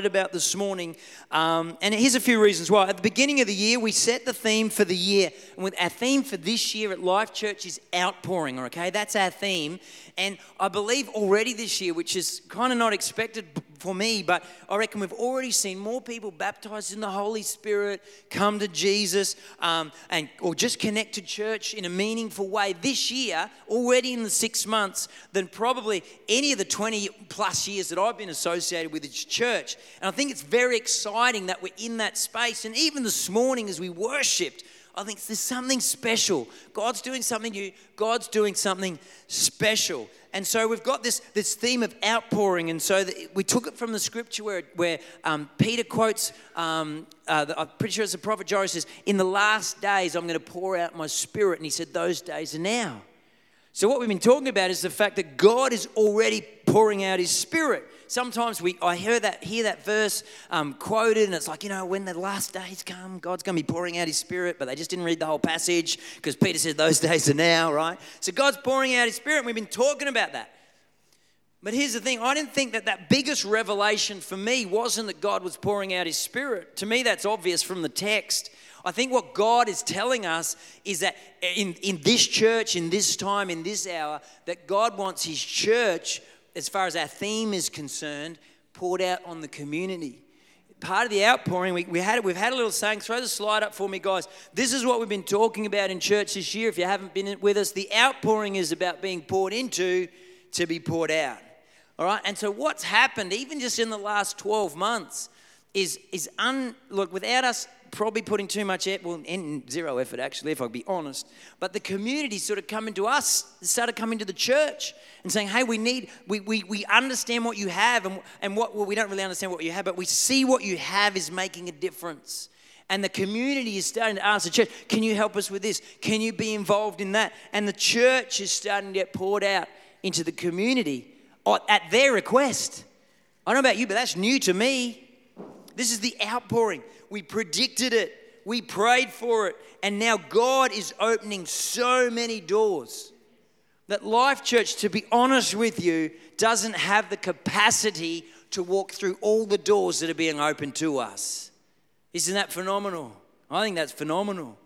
about this morning. Um, and here's a few reasons why. At the beginning of the year, we set the theme for the year. And with our theme for this year at Life Church is outpouring, okay? That's our theme. And I believe already this year, which is kind of not expected for me, but I reckon we've already seen more people baptized in the Holy Spirit, come to Jesus, um, and or just connect to church in a meaningful way this year, already in the six months, than probably any of the 20 plus years that I've been associated with this church. And I think it's very exciting that we're in that space. And even this morning, as we worshipped, I think there's something special. God's doing something new. God's doing something special. And so we've got this, this theme of outpouring. And so the, we took it from the scripture where, where um, Peter quotes, um, uh, the, I'm pretty sure it's the prophet Joel says, In the last days, I'm going to pour out my spirit. And he said, Those days are now. So what we've been talking about is the fact that God is already pouring out his spirit sometimes we I hear that hear that verse um, quoted, and it's like you know when the last days come, God's going to be pouring out His Spirit, but they just didn't read the whole passage because Peter said those days are now, right? So God's pouring out His Spirit. And we've been talking about that. But here's the thing I didn't think that that biggest revelation for me wasn't that God was pouring out His Spirit. To me, that's obvious from the text. I think what God is telling us is that in, in this church, in this time, in this hour, that God wants His church as far as our theme is concerned, poured out on the community. Part of the outpouring, we, we had, we've had a little saying, throw the slide up for me, guys. This is what we've been talking about in church this year. If you haven't been with us, the outpouring is about being poured into to be poured out. All right? And so what's happened, even just in the last 12 months, is, is un, look, without us probably putting too much effort, well, zero effort actually, if I'll be honest. But the community sort of coming to us, started coming to the church and saying, hey, we need, we, we, we understand what you have and, and what, well, we don't really understand what you have, but we see what you have is making a difference. And the community is starting to ask the church, can you help us with this? Can you be involved in that? And the church is starting to get poured out into the community at their request. I don't know about you, but that's new to me. This is the outpouring. We predicted it, we prayed for it, and now God is opening so many doors that Life Church, to be honest with you, doesn't have the capacity to walk through all the doors that are being opened to us. Isn't that phenomenal? I think that's phenomenal.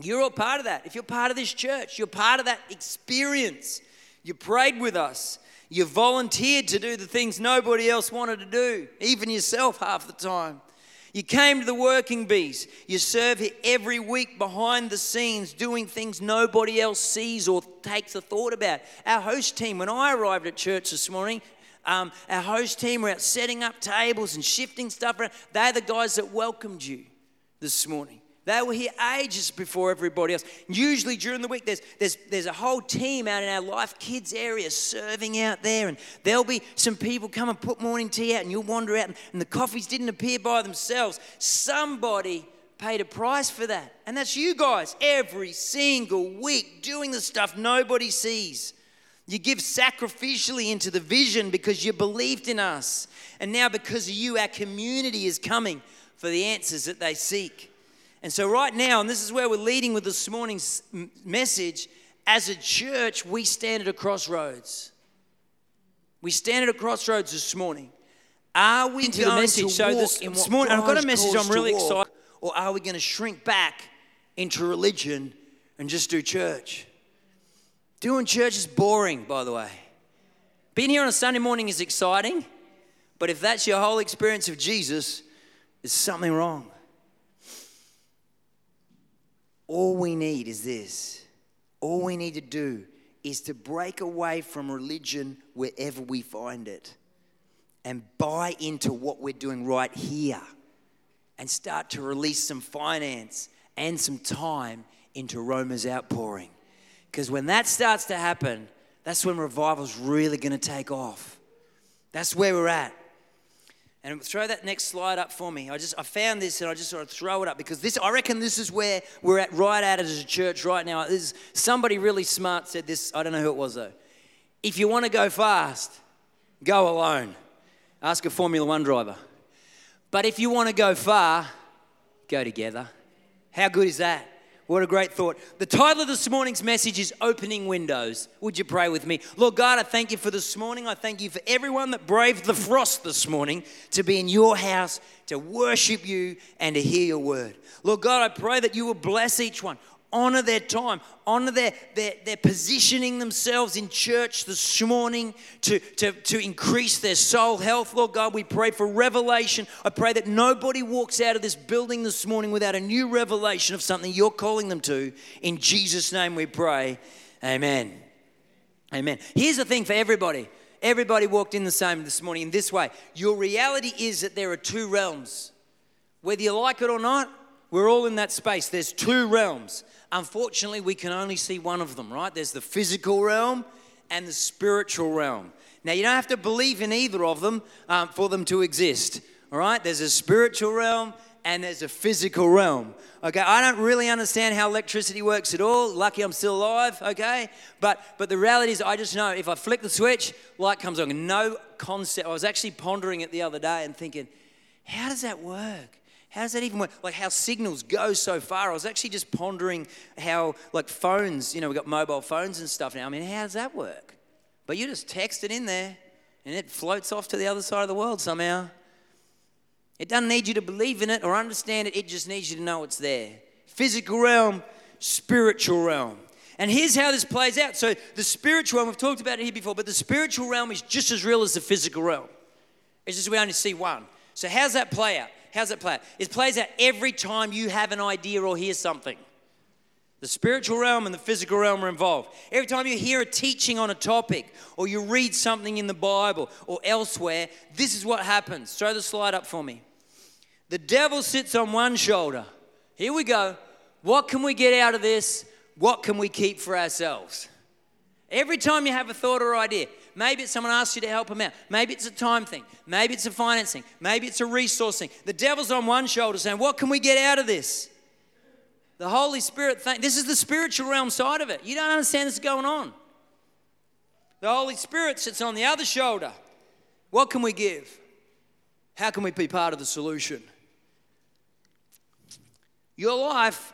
You're all part of that. If you're part of this church, you're part of that experience. You prayed with us. You volunteered to do the things nobody else wanted to do, even yourself half the time. You came to the working bees. You serve here every week behind the scenes, doing things nobody else sees or takes a thought about. Our host team, when I arrived at church this morning, um, our host team were out setting up tables and shifting stuff around. They're the guys that welcomed you this morning. They were here ages before everybody else. Usually during the week, there's, there's, there's a whole team out in our Life Kids area serving out there, and there'll be some people come and put morning tea out, and you'll wander out, and, and the coffees didn't appear by themselves. Somebody paid a price for that. And that's you guys every single week doing the stuff nobody sees. You give sacrificially into the vision because you believed in us. And now, because of you, our community is coming for the answers that they seek. And so, right now, and this is where we're leading with this morning's message, as a church, we stand at a crossroads. We stand at a crossroads this morning. Are we into going the message? to so this, this morning, I've got a message I'm really excited. Or are we going to shrink back into religion and just do church? Doing church is boring, by the way. Being here on a Sunday morning is exciting, but if that's your whole experience of Jesus, there's something wrong. All we need is this. All we need to do is to break away from religion wherever we find it and buy into what we're doing right here and start to release some finance and some time into Roma's outpouring. Because when that starts to happen, that's when revival's really going to take off. That's where we're at. And throw that next slide up for me. I just I found this and I just sort of throw it up because this I reckon this is where we're at right at as a church right now. This somebody really smart said this. I don't know who it was though. If you want to go fast, go alone. Ask a Formula One driver. But if you want to go far, go together. How good is that? What a great thought. The title of this morning's message is Opening Windows. Would you pray with me? Lord God, I thank you for this morning. I thank you for everyone that braved the frost this morning to be in your house, to worship you, and to hear your word. Lord God, I pray that you will bless each one honor their time, honor their, their, their positioning themselves in church this morning to, to, to increase their soul health. Lord God, we pray for revelation. I pray that nobody walks out of this building this morning without a new revelation of something you're calling them to. In Jesus' name we pray. Amen. Amen. Here's the thing for everybody. Everybody walked in the same this morning in this way. Your reality is that there are two realms. Whether you like it or not, we're all in that space. There's two realms. Unfortunately, we can only see one of them, right? There's the physical realm and the spiritual realm. Now, you don't have to believe in either of them um, for them to exist, all right? There's a spiritual realm and there's a physical realm. Okay, I don't really understand how electricity works at all. Lucky I'm still alive, okay? But but the reality is I just know if I flick the switch, light comes on. No concept. I was actually pondering it the other day and thinking, how does that work? How does that even work? Like how signals go so far. I was actually just pondering how, like phones, you know, we've got mobile phones and stuff now. I mean, how does that work? But you just text it in there and it floats off to the other side of the world somehow. It doesn't need you to believe in it or understand it, it just needs you to know it's there. Physical realm, spiritual realm. And here's how this plays out. So, the spiritual realm, we've talked about it here before, but the spiritual realm is just as real as the physical realm. It's just we only see one. So, how's that play out? How's it play out? It plays out every time you have an idea or hear something. The spiritual realm and the physical realm are involved. Every time you hear a teaching on a topic or you read something in the Bible or elsewhere, this is what happens. Throw the slide up for me. The devil sits on one shoulder. Here we go. What can we get out of this? What can we keep for ourselves? Every time you have a thought or idea, maybe it's someone asks you to help them out. Maybe it's a time thing. Maybe it's a financing. Maybe it's a resource thing. The devil's on one shoulder saying, What can we get out of this? The Holy Spirit, thing, this is the spiritual realm side of it. You don't understand what's going on. The Holy Spirit sits on the other shoulder. What can we give? How can we be part of the solution? Your life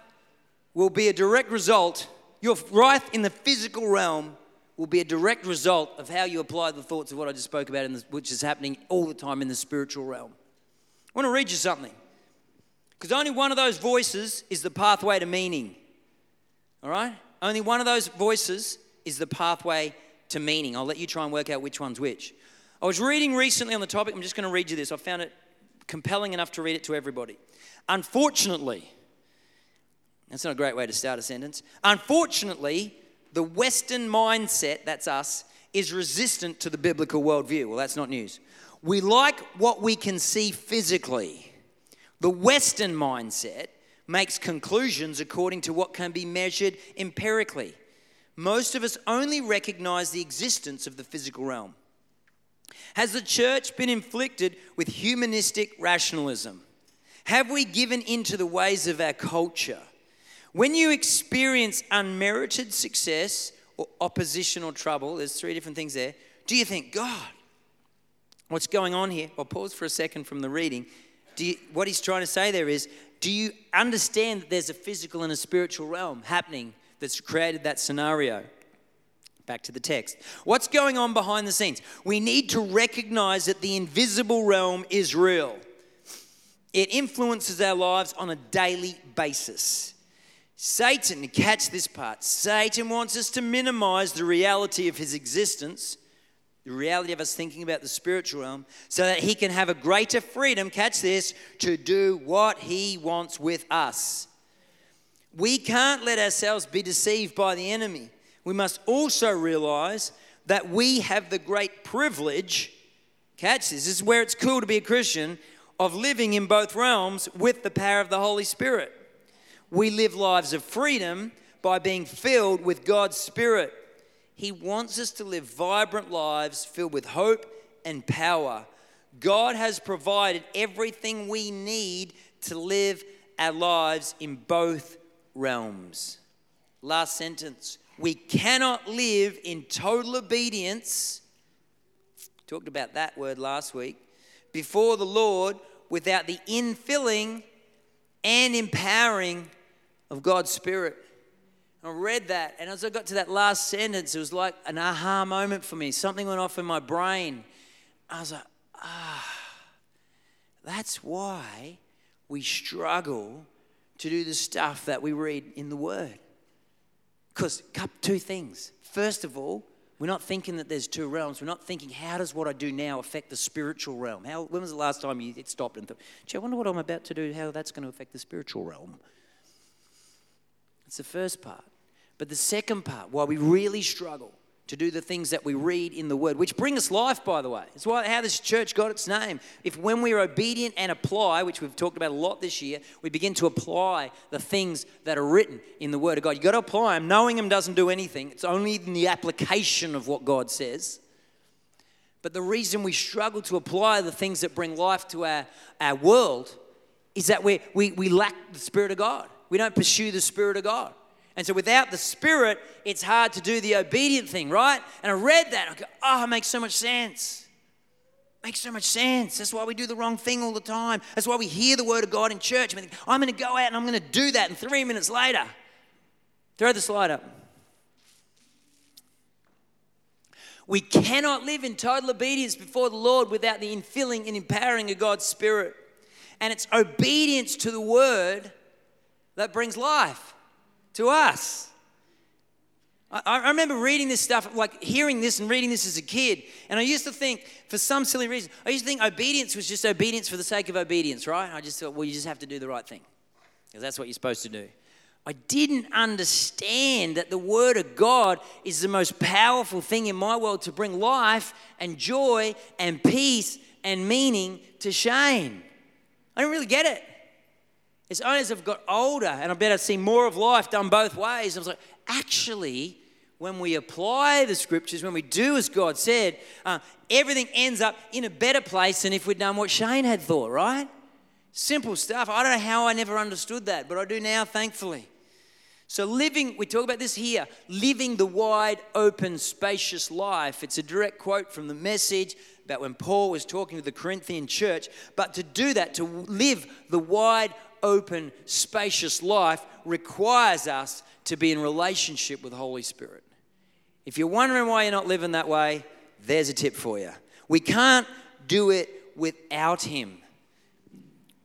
will be a direct result, your life in the physical realm will be a direct result of how you apply the thoughts of what I just spoke about, the, which is happening all the time in the spiritual realm. I want to read you something. Because only one of those voices is the pathway to meaning. All right? Only one of those voices is the pathway to meaning. I'll let you try and work out which one's which. I was reading recently on the topic, I'm just going to read you this. I found it compelling enough to read it to everybody. Unfortunately, that's not a great way to start a sentence. Unfortunately, the Western mindset, that's us, is resistant to the biblical worldview. Well, that's not news. We like what we can see physically. The Western mindset makes conclusions according to what can be measured empirically. Most of us only recognize the existence of the physical realm. Has the church been inflicted with humanistic rationalism? Have we given in to the ways of our culture? When you experience unmerited success or opposition or trouble, there's three different things there. Do you think, God, what's going on here? I'll pause for a second from the reading. You, what he's trying to say there is, do you understand that there's a physical and a spiritual realm happening that's created that scenario? Back to the text. What's going on behind the scenes? We need to recognize that the invisible realm is real. It influences our lives on a daily basis. Satan, catch this part, Satan wants us to minimize the reality of his existence, the reality of us thinking about the spiritual realm, so that he can have a greater freedom, catch this, to do what he wants with us. We can't let ourselves be deceived by the enemy. We must also realize that we have the great privilege, catch this, this is where it's cool to be a Christian, of living in both realms with the power of the Holy Spirit we live lives of freedom by being filled with God's Spirit. He wants us to live vibrant lives filled with hope and power. God has provided everything we need to live our lives in both realms. Last sentence. We cannot live in total obedience. Talked about that word last week. Before the Lord without the infilling and empowering of God's Spirit. I read that, and as I got to that last sentence, it was like an aha moment for me. Something went off in my brain. I was like, ah, that's why we struggle to do the stuff that we read in the Word. Because, two things. First of all, we're not thinking that there's two realms. We're not thinking, how does what I do now affect the spiritual realm? How, when was the last time you stopped and thought, gee, I wonder what I'm about to do, how that's going to affect the spiritual realm? That's the first part. But the second part, why we really struggle to do the things that we read in the Word, which bring us life, by the way. It's why how this church got its name. If when we are obedient and apply, which we've talked about a lot this year, we begin to apply the things that are written in the Word of God. You've got to apply them. Knowing them doesn't do anything. It's only in the application of what God says. But the reason we struggle to apply the things that bring life to our, our world is that we, we, we lack the Spirit of God. We don't pursue the Spirit of God. And so without the Spirit, it's hard to do the obedient thing, right? And I read that. I go, oh, it makes so much sense. Makes so much sense. That's why we do the wrong thing all the time. That's why we hear the word of God in church. I I'm going to go out and I'm going to do that. And three minutes later, throw the slide up. We cannot live in total obedience before the Lord without the infilling and empowering of God's Spirit. And it's obedience to the word that brings life to us. I, remember reading this stuff, like hearing this and reading this as a kid, and I used to think, for some silly reason, I used to think obedience was just obedience for the sake of obedience, right? I just thought, well, you just have to do the right thing, because that's what you're supposed to do. I didn't understand that the Word of God is the most powerful thing in my world to bring life and joy and peace and meaning to Shane. I didn't really get it. Only as I've got older and I better see more of life done both ways. I was like, actually, when we apply the scriptures, when we do as God said, uh, everything ends up in a better place than if we'd done what Shane had thought, right? Simple stuff. I don't know how I never understood that, but I do now, thankfully. So, living, we talk about this here, living the wide open, spacious life. It's a direct quote from the message about when Paul was talking to the Corinthian church. But to do that, to live the wide open, spacious life requires us to be in relationship with the Holy Spirit. If you're wondering why you're not living that way, there's a tip for you. We can't do it without Him.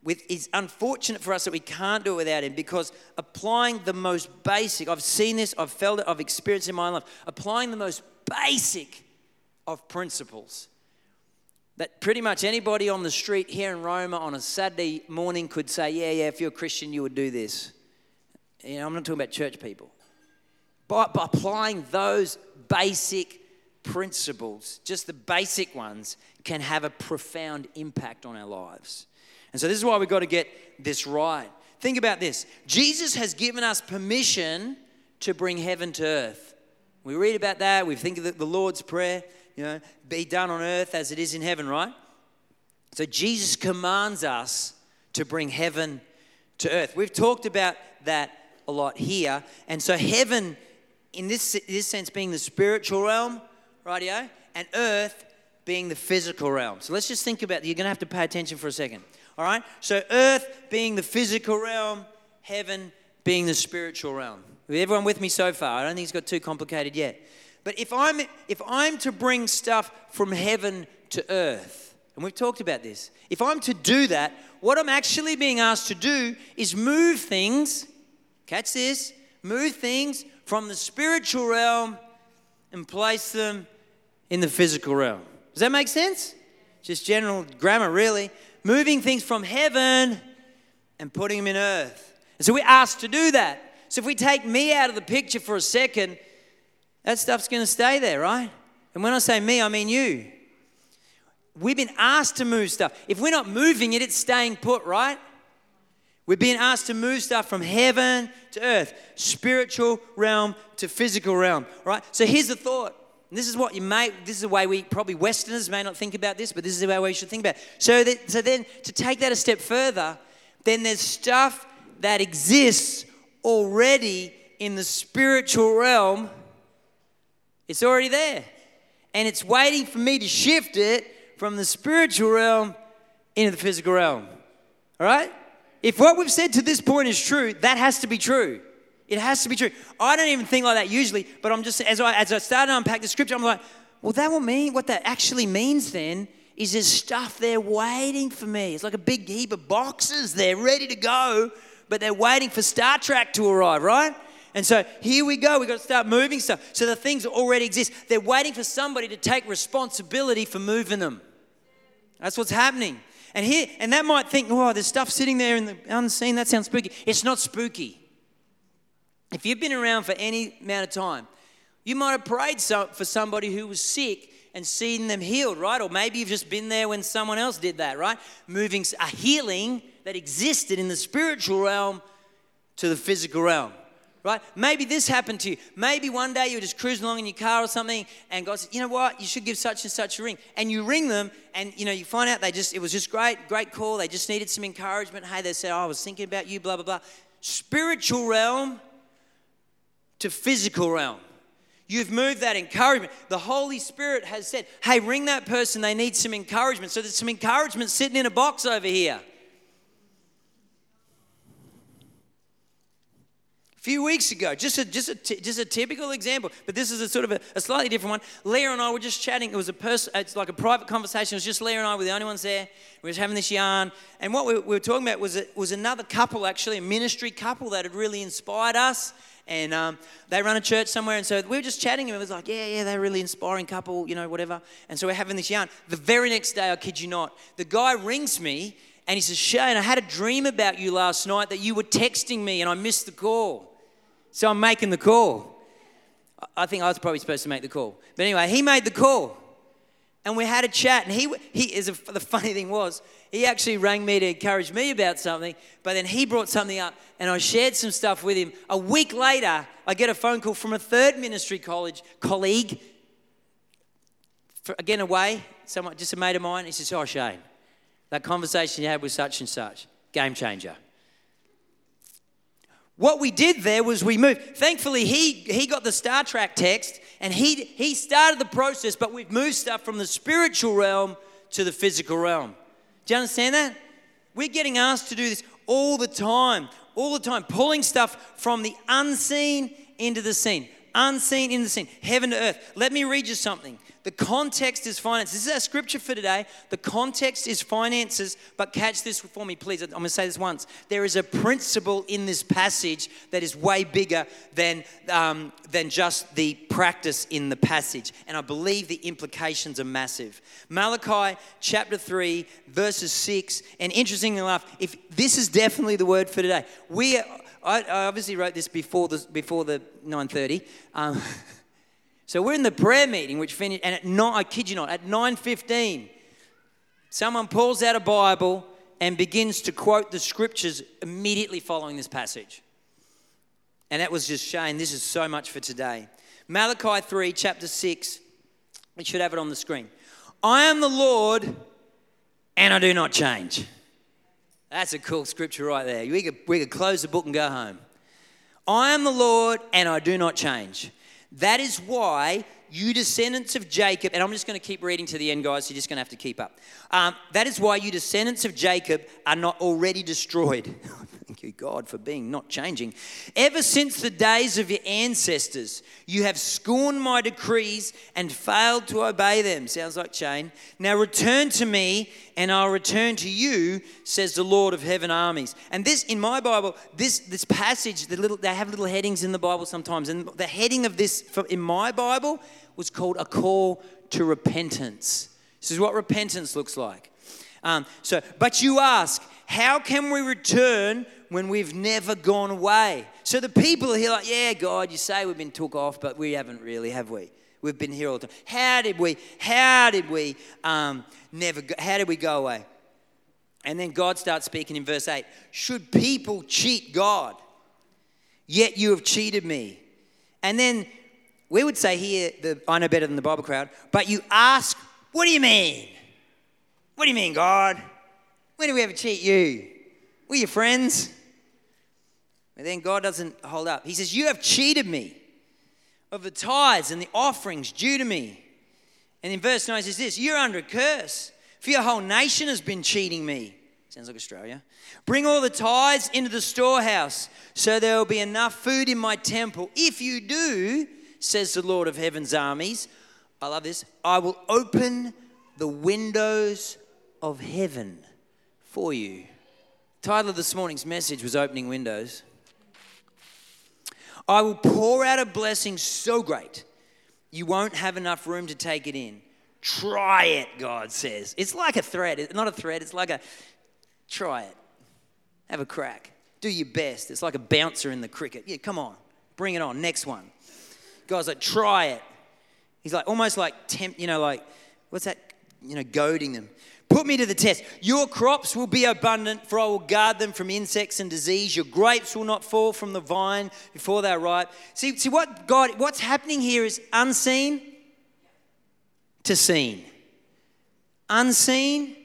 With, it's unfortunate for us that we can't do it without Him because applying the most basic, I've seen this, I've felt it, I've experienced it in my life, applying the most basic of principles that pretty much anybody on the street here in Roma on a Saturday morning could say, Yeah, yeah, if you're a Christian, you would do this. You know, I'm not talking about church people. But by applying those basic principles, just the basic ones, can have a profound impact on our lives. And so, this is why we've got to get this right. Think about this Jesus has given us permission to bring heaven to earth. We read about that, we think of the Lord's Prayer you know, be done on earth as it is in heaven, right? So Jesus commands us to bring heaven to earth. We've talked about that a lot here. And so heaven, in this, this sense, being the spiritual realm, rightio, and earth being the physical realm. So let's just think about You're going to have to pay attention for a second. All right? So earth being the physical realm, heaven being the spiritual realm. Everyone with me so far? I don't think it's got too complicated yet. But if I'm, if I'm to bring stuff from heaven to earth, and we've talked about this, if I'm to do that, what I'm actually being asked to do is move things, catch this, move things from the spiritual realm and place them in the physical realm. Does that make sense? Just general grammar, really. Moving things from heaven and putting them in earth. And so we're asked to do that. So if we take me out of the picture for a second, that stuff's going to stay there, right? And when I say me, I mean you. We've been asked to move stuff. If we're not moving it, it's staying put, right? We're being asked to move stuff from heaven to earth, spiritual realm to physical realm, right? So here's the thought. this is what you may, this is the way we, probably Westerners may not think about this, but this is the way we should think about it. So, that, so then to take that a step further, then there's stuff that exists already in the spiritual realm it's already there. And it's waiting for me to shift it from the spiritual realm into the physical realm. All right? If what we've said to this point is true, that has to be true. It has to be true. I don't even think like that usually, but I'm just as I as I started to unpack the scripture, I'm like, well, that will mean what that actually means then is there's stuff there waiting for me. It's like a big heap of boxes there ready to go, but they're waiting for StarTrack to arrive, right? And so here we go. We've got to start moving stuff. So the things already exist. They're waiting for somebody to take responsibility for moving them. That's what's happening. And here, and that might think, oh, there's stuff sitting there in the unseen. That sounds spooky. It's not spooky. If you've been around for any amount of time, you might have prayed for somebody who was sick and seen them healed, right? Or maybe you've just been there when someone else did that, right? Moving a healing that existed in the spiritual realm to the physical realm right? Maybe this happened to you. Maybe one day you were just cruising along in your car or something, and God said, "You know what? You should give such and such a ring." And you ring them, and you know you find out they just it was just great, great call. They just needed some encouragement. Hey, they said, oh, "I was thinking about you." Blah blah blah. Spiritual realm to physical realm. You've moved that encouragement. The Holy Spirit has said, "Hey, ring that person. They need some encouragement." So there's some encouragement sitting in a box over here. Few weeks ago, just a, just, a, just a typical example, but this is a sort of a, a slightly different one. Leah and I were just chatting. It was a person, it's like a private conversation. It was just Leah and I were the only ones there. We were just having this yarn. And what we, we were talking about was, a, was another couple, actually, a ministry couple that had really inspired us. And um, they run a church somewhere. And so we were just chatting, and it was like, yeah, yeah, they're a really inspiring couple, you know, whatever. And so we're having this yarn. The very next day, I kid you not, the guy rings me and he says, Shane, I had a dream about you last night that you were texting me and I missed the call. So I'm making the call. I think I was probably supposed to make the call. But anyway, he made the call. And we had a chat. And he, he is a, the funny thing was, he actually rang me to encourage me about something. But then he brought something up, and I shared some stuff with him. A week later, I get a phone call from a third ministry college colleague, for, again away, someone just a mate of mine. He says, "Oh Shane, that conversation you had with such and such, game changer." What we did there was we moved. Thankfully, he, he got the StarTrack text and he, he started the process, but we've moved stuff from the spiritual realm to the physical realm. Do you understand that? We're getting asked to do this all the time, all the time, pulling stuff from the unseen into the seen, unseen into the seen, heaven to earth. Let me read you something. The context is finance. This is our scripture for today. The context is finances, but catch this for me, please. I'm going to say this once. There is a principle in this passage that is way bigger than, um, than just the practice in the passage. And I believe the implications are massive. Malachi chapter 3, verses 6. And interestingly enough, if this is definitely the word for today. We, I, I obviously wrote this before the, before the 930. Um, So we're in the prayer meeting, which finished, and at nine, I kid you not, at 9.15, someone pulls out a Bible and begins to quote the scriptures immediately following this passage. And that was just Shane. This is so much for today. Malachi 3, chapter 6. We should have it on the screen. I am the Lord and I do not change. That's a cool scripture right there. We could, we could close the book and go home. I am the Lord and I do not change. That is why you descendants of Jacob, and I'm just going to keep reading to the end, guys, you're just going to have to keep up. Um, that is why you descendants of Jacob are not already destroyed. Thank you, God, for being not changing. Ever since the days of your ancestors, you have scorned my decrees and failed to obey them. Sounds like Shane. Now return to me, and I'll return to you, says the Lord of heaven armies. And this, in my Bible, this, this passage, the little, they have little headings in the Bible sometimes, and the heading of this in my Bible was called a call to repentance. This is what repentance looks like. Um, so, but you ask, how can we return when we've never gone away? So the people are here like, yeah, God, you say we've been took off, but we haven't really, have we? We've been here all the time. How did we, how did we um, never, go, how did we go away? And then God starts speaking in verse 8. Should people cheat God? Yet you have cheated me. And then we would say here, the, I know better than the Bible crowd, but you ask, what do you mean? What do you mean, God? When did we ever cheat you? We're your friends. And then God doesn't hold up. He says, You have cheated me of the tithes and the offerings due to me. And in verse 9 he says this You're under a curse, for your whole nation has been cheating me. Sounds like Australia. Bring all the tithes into the storehouse, so there will be enough food in my temple. If you do, says the Lord of heaven's armies, I love this, I will open the windows of heaven for you. The title of this morning's message was Opening Windows. I will pour out a blessing so great you won't have enough room to take it in. Try it, God says. It's like a thread. It's not a thread, it's like a Try it. Have a crack. Do your best. It's like a bouncer in the cricket. Yeah, come on. Bring it on. Next one. Guy's like, try it. He's like, almost like tempt, you know, like, what's that? You know, goading them. Put me to the test. Your crops will be abundant, for I will guard them from insects and disease. Your grapes will not fall from the vine before they're ripe. See, see what God, what's happening here is unseen to seen. Unseen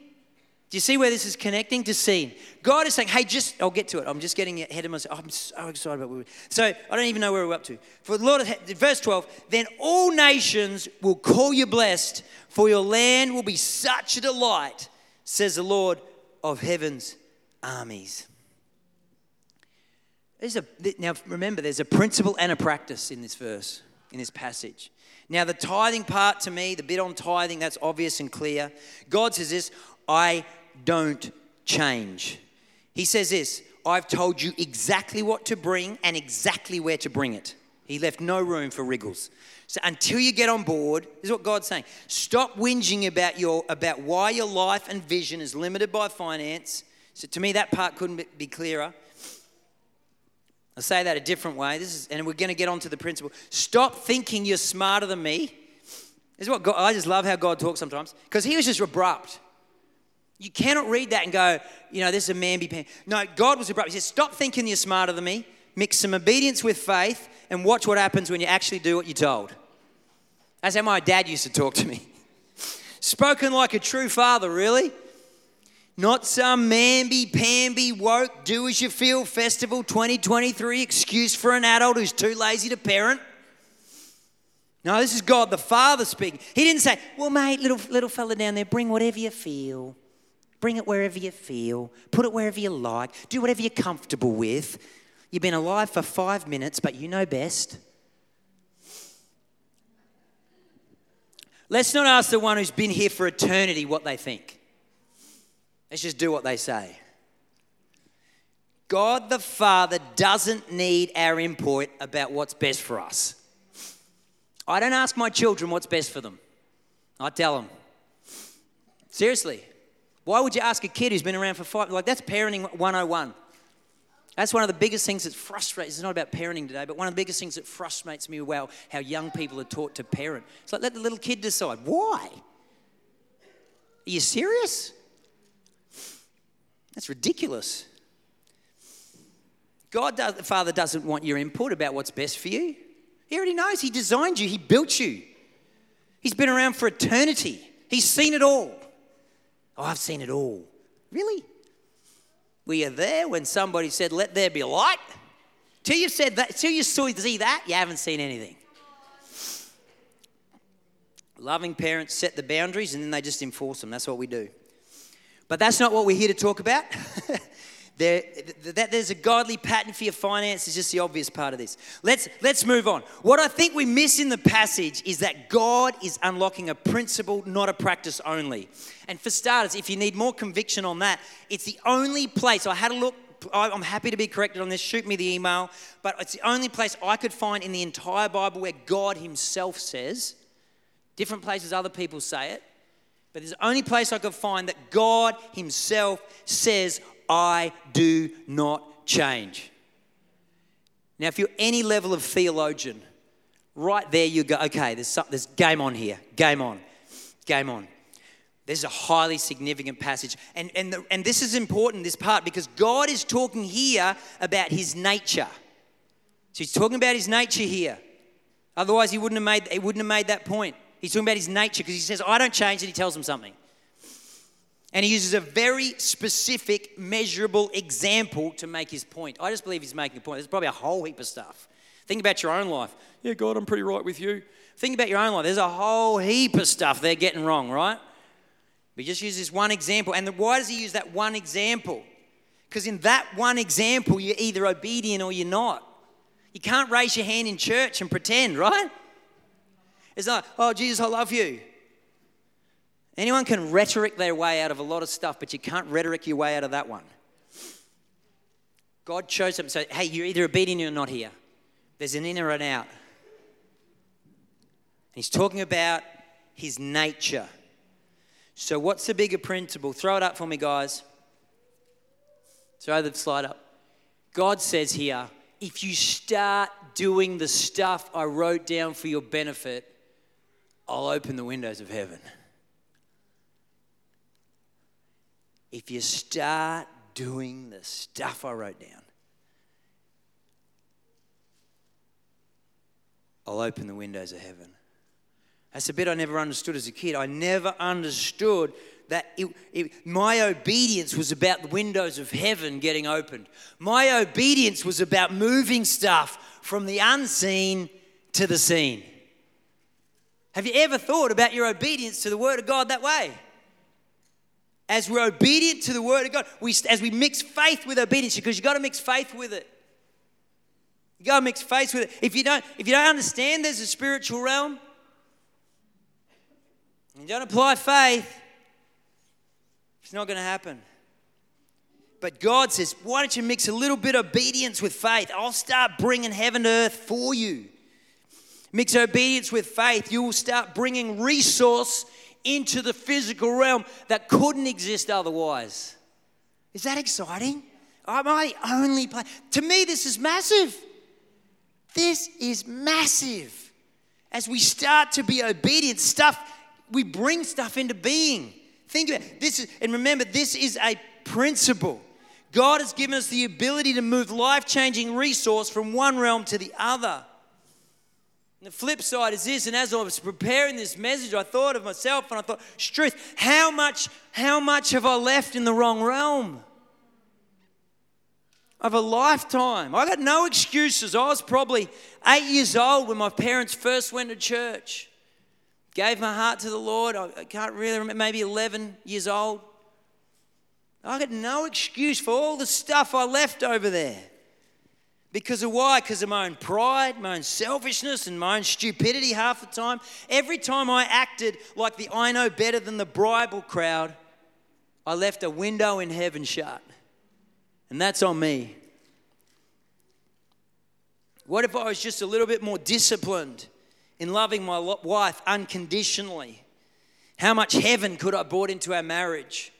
do you see where this is connecting to seen? God is saying, hey, just, I'll get to it. I'm just getting ahead of myself. I'm so excited about what So I don't even know where we're up to. For the Lord, verse 12, then all nations will call you blessed, for your land will be such a delight, says the Lord of heaven's armies. There's a, now remember, there's a principle and a practice in this verse, in this passage. Now, the tithing part to me, the bit on tithing, that's obvious and clear. God says this I don't change. He says this I've told you exactly what to bring and exactly where to bring it. He left no room for wriggles. So until you get on board, this is what God's saying. Stop whinging about your about why your life and vision is limited by finance. So to me, that part couldn't be clearer. I'll say that a different way. This is, and we're going to get onto the principle. Stop thinking you're smarter than me. This is what God, I just love how God talks sometimes because He was just abrupt. You cannot read that and go, you know, this is a man be paying. No, God was abrupt. He said, stop thinking you're smarter than me. Mix some obedience with faith and watch what happens when you actually do what you're told. That's how my dad used to talk to me. Spoken like a true father, really. Not some mamby, pamby, woke, do as you feel festival 2023 excuse for an adult who's too lazy to parent. No, this is God the Father speaking. He didn't say, Well, mate, little, little fella down there, bring whatever you feel. Bring it wherever you feel, put it wherever you like, do whatever you're comfortable with. You've been alive for five minutes, but you know best. Let's not ask the one who's been here for eternity what they think. Let's just do what they say. God the Father doesn't need our input about what's best for us. I don't ask my children what's best for them. I tell them. Seriously. Why would you ask a kid who's been around for five? Like, that's parenting 101. That's one of the biggest things that frustrates. It's not about parenting today, but one of the biggest things that frustrates me well how young people are taught to parent. It's like let the little kid decide. Why? Are you serious? That's ridiculous. God, does, the Father, doesn't want your input about what's best for you. He already knows. He designed you. He built you. He's been around for eternity. He's seen it all. Oh, I've seen it all. Really? Were you there when somebody said, Let there be light? Till you said that, till you see that, you haven't seen anything. Loving parents set the boundaries and then they just enforce them. That's what we do. But that's not what we're here to talk about. There, that there's a godly pattern for your finance is just the obvious part of this. Let's, let's move on. What I think we miss in the passage is that God is unlocking a principle, not a practice only. And for starters, if you need more conviction on that, it's the only place, I had a look, I'm happy to be corrected on this, shoot me the email, but it's the only place I could find in the entire Bible where God Himself says, different places other people say it, but there's the only place I could find that God Himself says, I do not change. Now, if you're any level of theologian, right there you go, okay, there's, some, there's game on here, game on, game on. This is a highly significant passage. And, and, the, and this is important, this part, because God is talking here about his nature. So he's talking about his nature here. Otherwise, he wouldn't have made, he wouldn't have made that point. He's talking about his nature because he says, I don't change, and he tells them something. And he uses a very specific, measurable example to make his point. I just believe he's making a point. There's probably a whole heap of stuff. Think about your own life. Yeah, God, I'm pretty right with you. Think about your own life. There's a whole heap of stuff they're getting wrong, right? We just use this one example. And why does he use that one example? Because in that one example, you're either obedient or you're not. You can't raise your hand in church and pretend, right? It's like, oh, Jesus, I love you. Anyone can rhetoric their way out of a lot of stuff, but you can't rhetoric your way out of that one. God chose them and hey, you're either obedient or not here. There's an in or an out. He's talking about his nature. So, what's the bigger principle? Throw it up for me, guys. Throw the slide up. God says here, if you start doing the stuff I wrote down for your benefit, I'll open the windows of heaven. If you start doing the stuff I wrote down, I'll open the windows of heaven. That's a bit I never understood as a kid. I never understood that it, it, my obedience was about the windows of heaven getting opened. My obedience was about moving stuff from the unseen to the seen. Have you ever thought about your obedience to the Word of God that way? As we're obedient to the Word of God, we, as we mix faith with obedience, because you've got to mix faith with it. You got to mix faith with it. If you don't, if you don't understand there's a spiritual realm, you don't apply faith, it's not going to happen. But God says, why don't you mix a little bit of obedience with faith? I'll start bringing heaven to earth for you. Mix obedience with faith, you will start bringing resource into the physical realm that couldn't exist otherwise. Is that exciting? Am I the only play? To me, this is massive. This is massive. As we start to be obedient, stuff we bring stuff into being. Think about this is, and remember, this is a principle. God has given us the ability to move life-changing resource from one realm to the other. And the flip side is this, and as I was preparing this message, I thought of myself and I thought, truth, how much, how much have I left in the wrong realm? Of a lifetime. I got no excuses. I was probably eight years old when my parents first went to church. Gave my heart to the Lord. I can't really remember, maybe 11 years old. I got no excuse for all the stuff I left over there. Because of why? Because of my own pride, my own selfishness, and my own stupidity half the time. Every time I acted like the I know better than the Bible crowd, I left a window in heaven shut. And that's on me. What if I was just a little bit more disciplined? in loving my wife unconditionally? How much heaven could I brought into our marriage?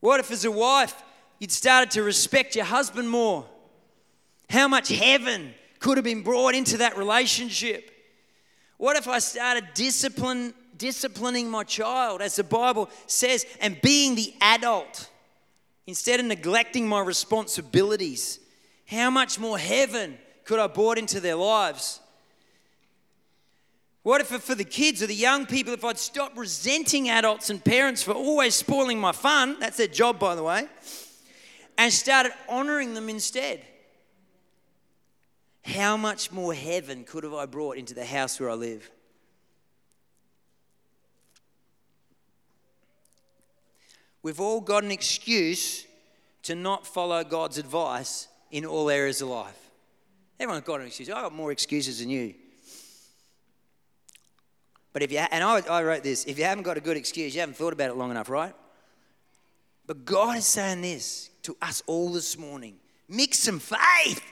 What if, as a wife, you'd started to respect your husband more? How much heaven could have been brought into that relationship? What if I started discipline, disciplining my child, as the Bible says, and being the adult instead of neglecting my responsibilities? How much more heaven could I brought into their lives? What if for the kids or the young people, if I'd stop resenting adults and parents for always spoiling my fun, that's their job, by the way, and started honoring them instead? How much more heaven could have I brought into the house where I live? We've all got an excuse to not follow God's advice in all areas of life. Everyone's got an excuse. I've got more excuses than you. But if you, and I, I wrote this, if you haven't got a good excuse, you haven't thought about it long enough, right? But God is saying this to us all this morning mix some faith.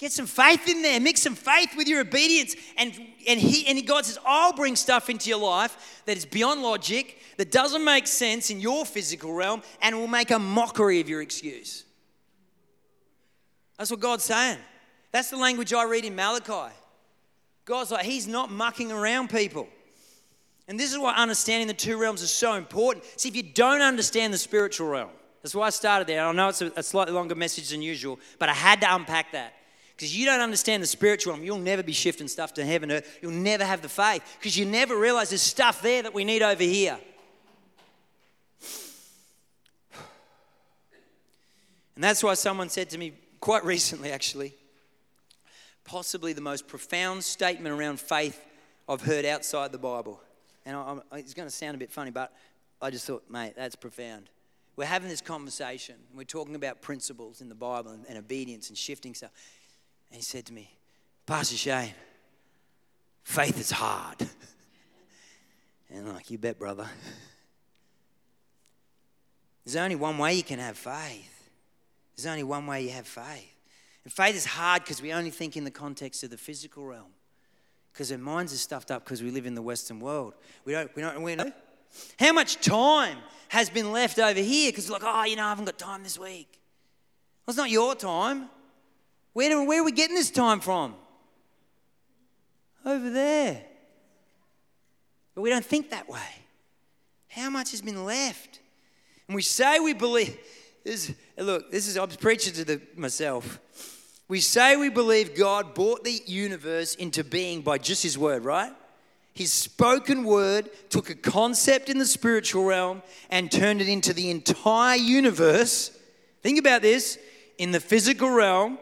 Get some faith in there. Mix some faith with your obedience. And, and, he, and God says, I'll bring stuff into your life that is beyond logic, that doesn't make sense in your physical realm, and will make a mockery of your excuse. That's what God's saying. That's the language I read in Malachi. God's like, He's not mucking around people. And this is why understanding the two realms is so important. See, if you don't understand the spiritual realm, that's why I started there. I know it's a, a slightly longer message than usual, but I had to unpack that. Because you don't understand the spiritual realm, you'll never be shifting stuff to heaven earth. You'll never have the faith because you never realize there's stuff there that we need over here. And that's why someone said to me quite recently, actually, possibly the most profound statement around faith I've heard outside the Bible. and I, it's going to sound a bit funny, but I just thought, mate, that's profound. We're having this conversation. We're talking about principles in the Bible and, and obedience and shifting stuff. And he said to me, Pastor Shane, faith is hard. And I'm like, you bet, brother. There's only one way you can have faith. There's only one way you have faith. And faith is hard because we only think in the context of the physical realm. Because our minds are stuffed up because we live in the Western world. We don't, we don't, we know. How much time has been left over here? Because like, oh, you know, I haven't got time this week. Well, it's not your time. Where, do, where are we getting this time from? Over there. But we don't think that way. How much has been left? And we say we believe. This, look, this is, I'm preaching to the, myself. We say we believe God brought the universe into being by just His word, right? His spoken word took a concept in the spiritual realm and turned it into the entire universe. Think about this in the physical realm,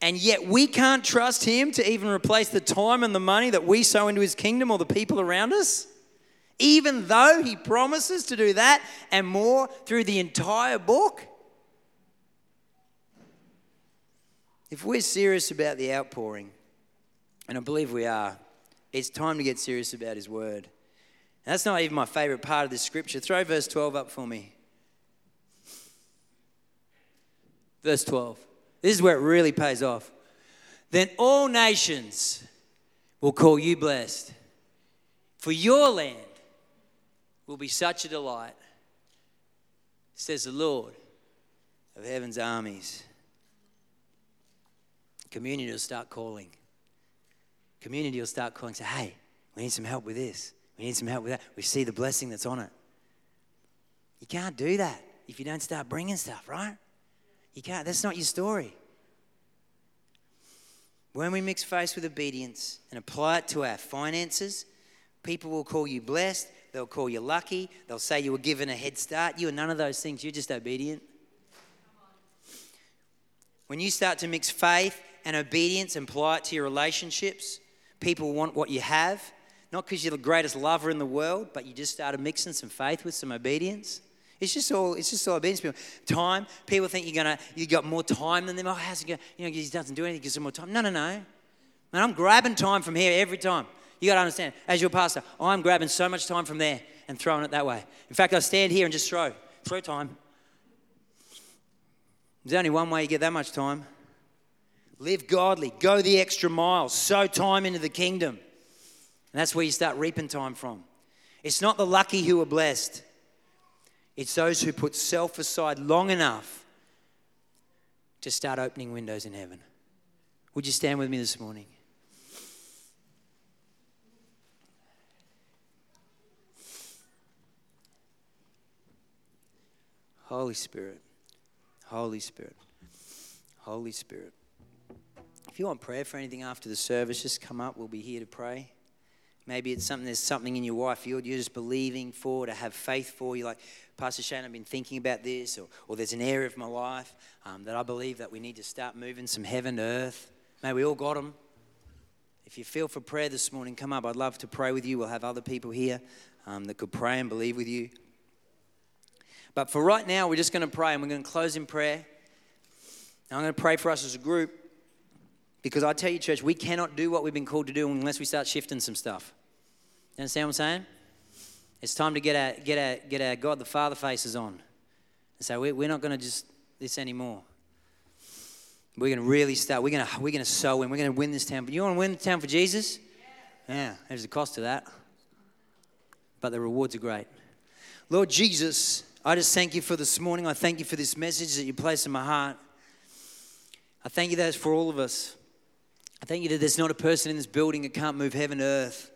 and yet we can't trust Him to even replace the time and the money that we sow into His kingdom or the people around us? Even though He promises to do that and more through the entire book? If we're serious about the outpouring, and I believe we are, it's time to get serious about His word. And that's not even my favorite part of this scripture. Throw verse 12 up for me. Verse 12. This is where it really pays off. Then all nations will call you blessed, for your land will be such a delight, says the Lord of heaven's armies. Community will start calling. Community will start calling, say, hey, we need some help with this. We need some help with that. We see the blessing that's on it. You can't do that if you don't start bringing stuff, right? You can't. That's not your story. When we mix faith with obedience and apply it to our finances, people will call you blessed. They'll call you lucky. They'll say you were given a head start. You are none of those things. You're just obedient. When you start to mix faith and obedience and apply it to your relationships, people want what you have. Not because you're the greatest lover in the world, but you just started mixing some faith with some obedience. It's just all it's just all obedience. People. Time. People think you're gonna you got more time than them. Oh, how's he going? You know, he doesn't do anything. Gives them more time. No, no, no. Man, I'm grabbing time from here every time. You got to understand. As your pastor, I'm grabbing so much time from there and throwing it that way. In fact, I stand here and just throw, throw time. There's only one way you get that much time. Live godly. Go the extra mile. Sow time into the kingdom. And that's where you start reaping time from. It's not the lucky who are blessed. It's those who put self aside long enough to start opening windows in heaven. Would you stand with me this morning? Holy Spirit, Holy Spirit, Holy Spirit. If you want prayer for anything after the service, just come up. We'll be here to pray. Maybe it's something, there's something in your wife you're, you're just believing for, to have faith for. You're like, Pastor Shane, I've been thinking about this, or, or there's an area of my life um, that I believe that we need to start moving some heaven to earth. May we all got them. If you feel for prayer this morning, come up. I'd love to pray with you. We'll have other people here um, that could pray and believe with you. But for right now, we're just going to pray and we're going to close in prayer. I'm going to pray for us as a group because I tell you, church, we cannot do what we've been called to do unless we start shifting some stuff. You understand what I'm saying? It's time to get our, get our, get our God the Father faces on. And say, we're, we're not going to just this anymore. We're going to really start. We're going to, we're going to sow in. We're going to win this town. But you want to win the town for Jesus? Yeah. yeah, there's a cost to that. But the rewards are great. Lord Jesus, I just thank you for this morning. I thank you for this message that you placed in my heart. I thank you that for all of us. I thank you that there's not a person in this building who can't move heaven earth.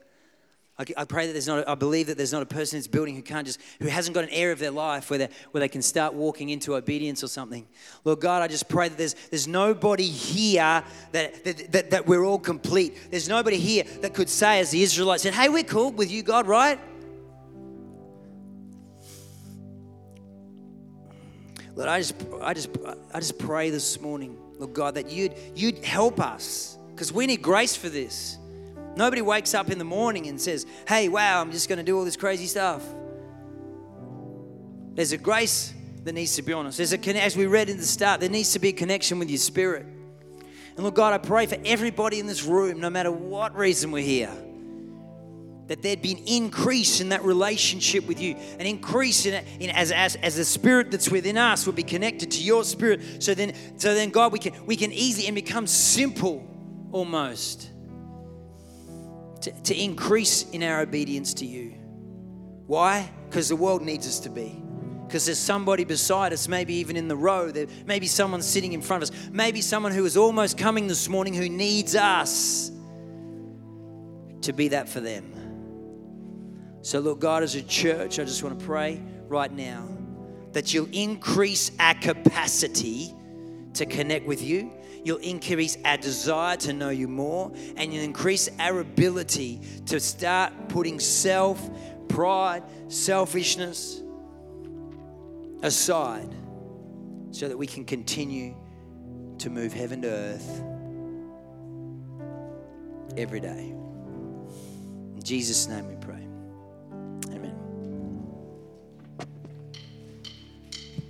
I, pray that there's not, I believe that there's not a person in this building who can't just, who hasn't got an area of their life where, where they can start walking into obedience or something. Lord God, I just pray that there's, there's nobody here that, that, that, that we're all complete. There's nobody here that could say, as the Israelites said, hey, we're cool with you, God, right? Lord, I just, I just, I just pray this morning, Lord God, that you'd, you'd help us because we need grace for this. Nobody wakes up in the morning and says, Hey, wow, I'm just going to do all this crazy stuff. There's a grace that needs to be on us. There's a as we read in the start, there needs to be a connection with your spirit. And Lord God, I pray for everybody in this room, no matter what reason we're here, that there'd be an increase in that relationship with you, an increase in in as, as, as the spirit that's within us will be connected to your spirit. So then, so then, God, we can we can easily and become simple almost to, to increase in our obedience to you. Why? Because the world needs us to be because there's somebody beside us, maybe even in the row, there maybe someone sitting in front of us, maybe someone who is almost coming this morning who needs us to be that for them. So, look, God, as a church, I just want to pray right now that you'll increase our capacity to connect with you. You'll increase our desire to know you more, and you'll increase our ability to start putting self, pride, selfishness, aside so that we can continue to move heaven to earth every day. In Jesus' name we pray.